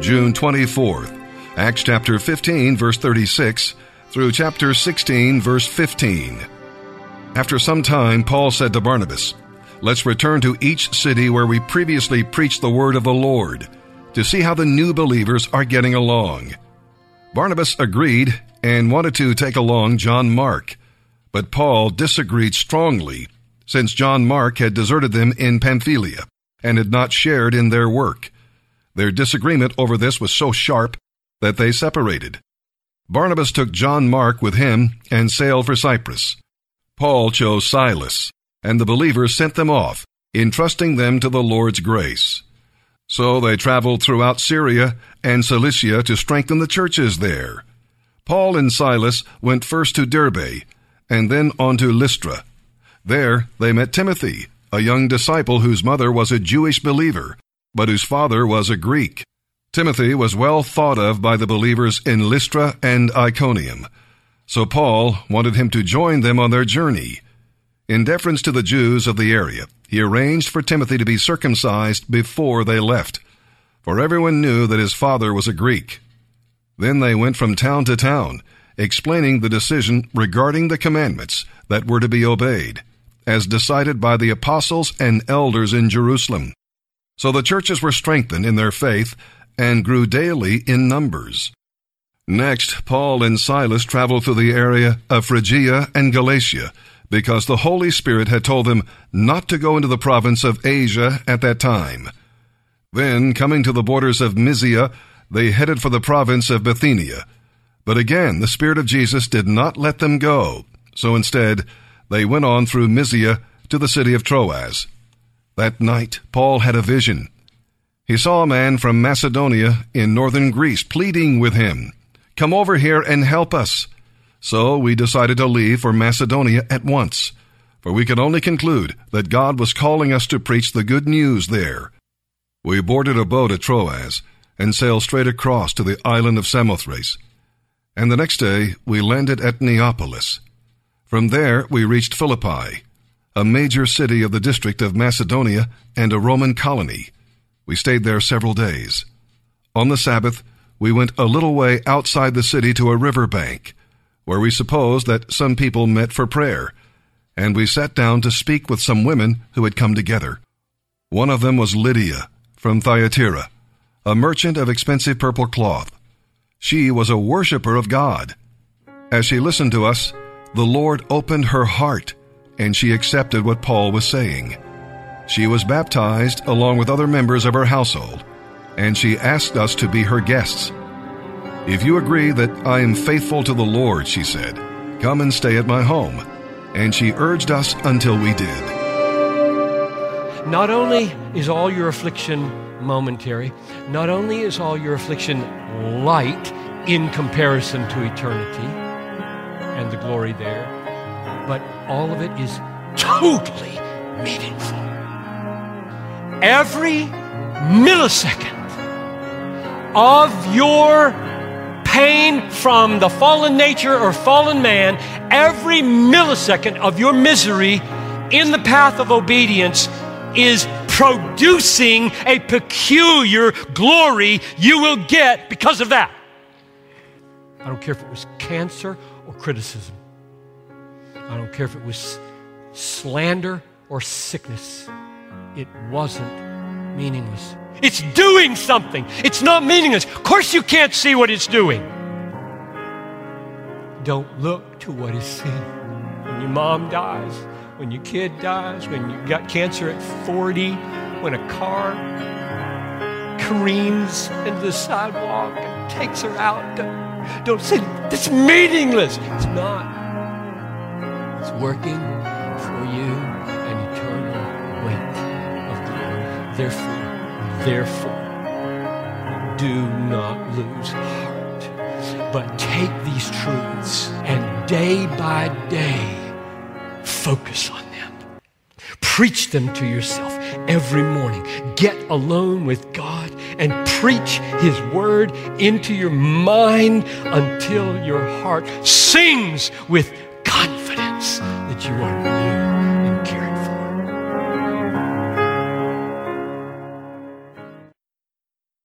June 24th, Acts chapter 15, verse 36, through chapter 16, verse 15. After some time, Paul said to Barnabas, Let's return to each city where we previously preached the word of the Lord to see how the new believers are getting along. Barnabas agreed and wanted to take along John Mark, but Paul disagreed strongly since John Mark had deserted them in Pamphylia and had not shared in their work. Their disagreement over this was so sharp that they separated. Barnabas took John Mark with him and sailed for Cyprus. Paul chose Silas, and the believers sent them off, entrusting them to the Lord's grace. So they traveled throughout Syria and Cilicia to strengthen the churches there. Paul and Silas went first to Derbe and then on to Lystra. There they met Timothy, a young disciple whose mother was a Jewish believer, but whose father was a Greek. Timothy was well thought of by the believers in Lystra and Iconium, so Paul wanted him to join them on their journey. In deference to the Jews of the area, he arranged for Timothy to be circumcised before they left, for everyone knew that his father was a Greek. Then they went from town to town, explaining the decision regarding the commandments that were to be obeyed, as decided by the apostles and elders in Jerusalem. So the churches were strengthened in their faith and grew daily in numbers. Next, Paul and Silas traveled through the area of Phrygia and Galatia, because the Holy Spirit had told them not to go into the province of Asia at that time. Then, coming to the borders of Mysia, they headed for the province of Bithynia. But again, the Spirit of Jesus did not let them go, so instead, they went on through Mysia to the city of Troas. That night, Paul had a vision. He saw a man from Macedonia in northern Greece pleading with him, Come over here and help us. So we decided to leave for Macedonia at once, for we could only conclude that God was calling us to preach the good news there. We boarded a boat at Troas and sailed straight across to the island of Samothrace. And the next day we landed at Neapolis. From there we reached Philippi, a major city of the district of Macedonia and a Roman colony. We stayed there several days. On the Sabbath, we went a little way outside the city to a river bank where we supposed that some people met for prayer, and we sat down to speak with some women who had come together. One of them was Lydia from Thyatira, a merchant of expensive purple cloth. She was a worshiper of God. As she listened to us, the Lord opened her heart, and she accepted what Paul was saying. She was baptized along with other members of her household, and she asked us to be her guests. If you agree that I am faithful to the Lord, she said, come and stay at my home. And she urged us until we did. Not only is all your affliction momentary, not only is all your affliction light in comparison to eternity and the glory there, but all of it is totally meaningful. Every millisecond of your pain from the fallen nature or fallen man, every millisecond of your misery in the path of obedience is producing a peculiar glory you will get because of that. I don't care if it was cancer or criticism. I don't care if it was slander or sickness. It wasn't meaningless. It's doing something. It's not meaningless. Of course, you can't see what it's doing. Don't look to what is seen. When your mom dies, when your kid dies, when you got cancer at 40, when a car careens into the sidewalk and takes her out, don't, don't say, it's meaningless. It's not. Working for you an eternal weight of glory. Therefore, Therefore, do not lose heart, but take these truths and day by day focus on them. Preach them to yourself every morning. Get alone with God and preach His word into your mind until your heart sings with you are